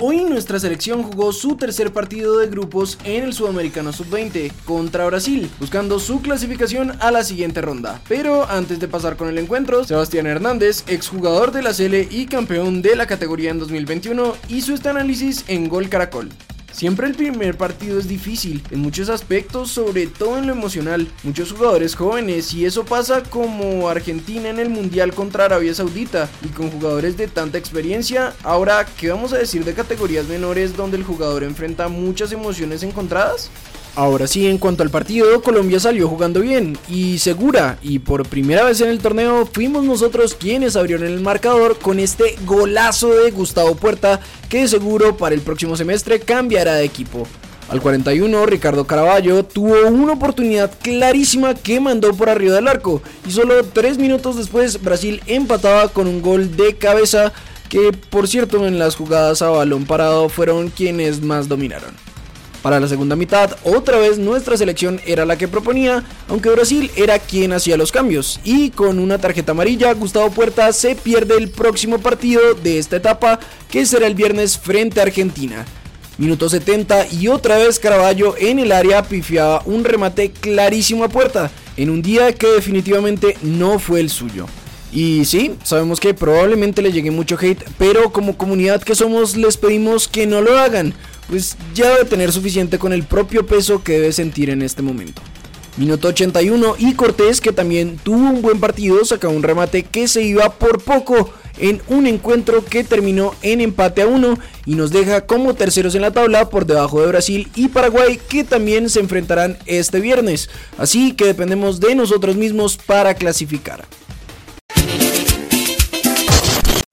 Hoy nuestra selección jugó su tercer partido de grupos en el Sudamericano Sub-20 contra Brasil, buscando su clasificación a la siguiente ronda. Pero antes de pasar con el encuentro, Sebastián Hernández, exjugador de la Sele y campeón de la categoría en 2021, hizo este análisis en Gol Caracol. Siempre el primer partido es difícil en muchos aspectos, sobre todo en lo emocional. Muchos jugadores jóvenes y eso pasa como Argentina en el Mundial contra Arabia Saudita y con jugadores de tanta experiencia. Ahora, ¿qué vamos a decir de categorías menores donde el jugador enfrenta muchas emociones encontradas? Ahora sí, en cuanto al partido, Colombia salió jugando bien y segura, y por primera vez en el torneo fuimos nosotros quienes abrieron el marcador con este golazo de Gustavo Puerta que seguro para el próximo semestre cambiará de equipo. Al 41, Ricardo Caraballo tuvo una oportunidad clarísima que mandó por arriba del arco y solo 3 minutos después Brasil empataba con un gol de cabeza que por cierto en las jugadas a balón parado fueron quienes más dominaron. Para la segunda mitad, otra vez nuestra selección era la que proponía, aunque Brasil era quien hacía los cambios. Y con una tarjeta amarilla, Gustavo Puerta se pierde el próximo partido de esta etapa, que será el viernes frente a Argentina. Minuto 70 y otra vez Caraballo en el área pifiaba un remate clarísimo a puerta, en un día que definitivamente no fue el suyo. Y sí, sabemos que probablemente le llegue mucho hate, pero como comunidad que somos les pedimos que no lo hagan pues ya debe tener suficiente con el propio peso que debe sentir en este momento. Minuto 81 y Cortés, que también tuvo un buen partido, saca un remate que se iba por poco en un encuentro que terminó en empate a uno y nos deja como terceros en la tabla por debajo de Brasil y Paraguay que también se enfrentarán este viernes. Así que dependemos de nosotros mismos para clasificar.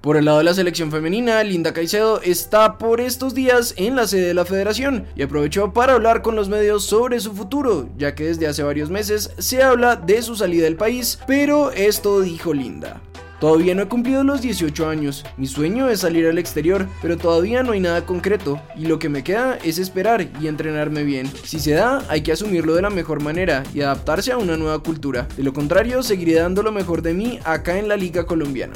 Por el lado de la selección femenina, Linda Caicedo está por estos días en la sede de la federación y aprovechó para hablar con los medios sobre su futuro, ya que desde hace varios meses se habla de su salida del país, pero esto dijo Linda. Todavía no he cumplido los 18 años, mi sueño es salir al exterior, pero todavía no hay nada concreto y lo que me queda es esperar y entrenarme bien. Si se da, hay que asumirlo de la mejor manera y adaptarse a una nueva cultura. De lo contrario, seguiré dando lo mejor de mí acá en la liga colombiana.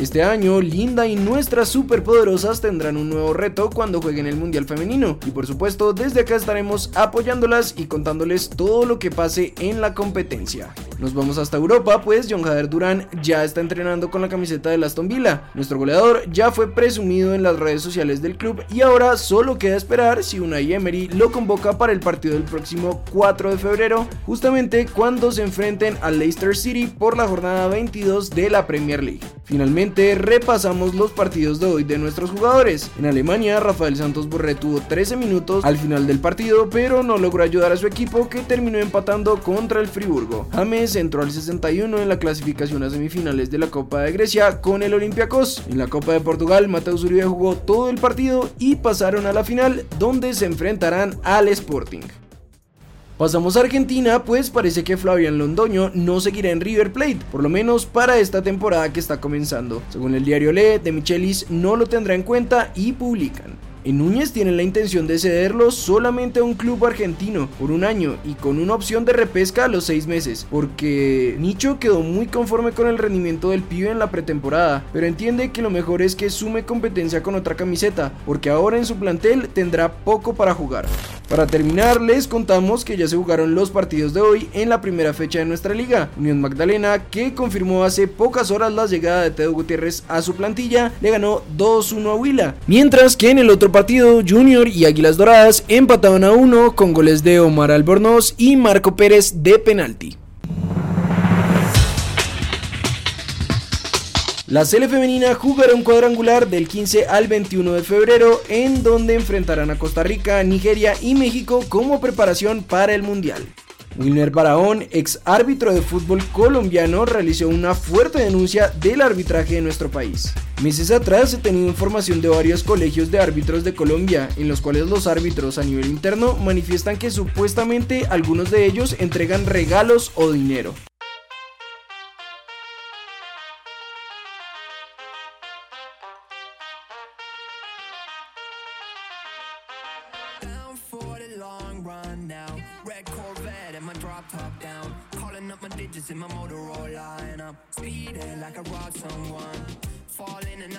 Este año, Linda y nuestras superpoderosas tendrán un nuevo reto cuando jueguen el Mundial Femenino. Y por supuesto, desde acá estaremos apoyándolas y contándoles todo lo que pase en la competencia. Nos vamos hasta Europa, pues John Jader Durán ya está entrenando con la camiseta de Aston Villa. Nuestro goleador ya fue presumido en las redes sociales del club y ahora solo queda esperar si Unai Emery lo convoca para el partido del próximo 4 de febrero, justamente cuando se enfrenten al Leicester City por la jornada 22 de la Premier League. Finalmente, repasamos los partidos de hoy de nuestros jugadores. En Alemania, Rafael Santos Borré tuvo 13 minutos al final del partido, pero no logró ayudar a su equipo que terminó empatando contra el Friburgo. James entró al 61 en la clasificación a semifinales de la Copa de Grecia con el Olympiacos. En la Copa de Portugal, Mateus Uribe jugó todo el partido y pasaron a la final donde se enfrentarán al Sporting. Pasamos a Argentina, pues parece que Flavian Londoño no seguirá en River Plate, por lo menos para esta temporada que está comenzando. Según el diario Le, de Michelis no lo tendrá en cuenta y publican. En Núñez tienen la intención de cederlo solamente a un club argentino por un año y con una opción de repesca a los seis meses, porque Nicho quedó muy conforme con el rendimiento del pibe en la pretemporada, pero entiende que lo mejor es que sume competencia con otra camiseta, porque ahora en su plantel tendrá poco para jugar. Para terminar, les contamos que ya se jugaron los partidos de hoy en la primera fecha de nuestra liga. Unión Magdalena, que confirmó hace pocas horas la llegada de Teo Gutiérrez a su plantilla, le ganó 2-1 a Huila. Mientras que en el otro partido, Junior y Águilas Doradas empataban a 1 con goles de Omar Albornoz y Marco Pérez de penalti. La Sele femenina jugará un cuadrangular del 15 al 21 de febrero en donde enfrentarán a Costa Rica, Nigeria y México como preparación para el Mundial. Wilmer Barahón, ex árbitro de fútbol colombiano, realizó una fuerte denuncia del arbitraje de nuestro país. Meses atrás se tenía información de varios colegios de árbitros de Colombia, en los cuales los árbitros a nivel interno manifiestan que supuestamente algunos de ellos entregan regalos o dinero. Top down. Calling up my digits in my Motorola, and I'm speeding like I robbed someone. Falling and I'm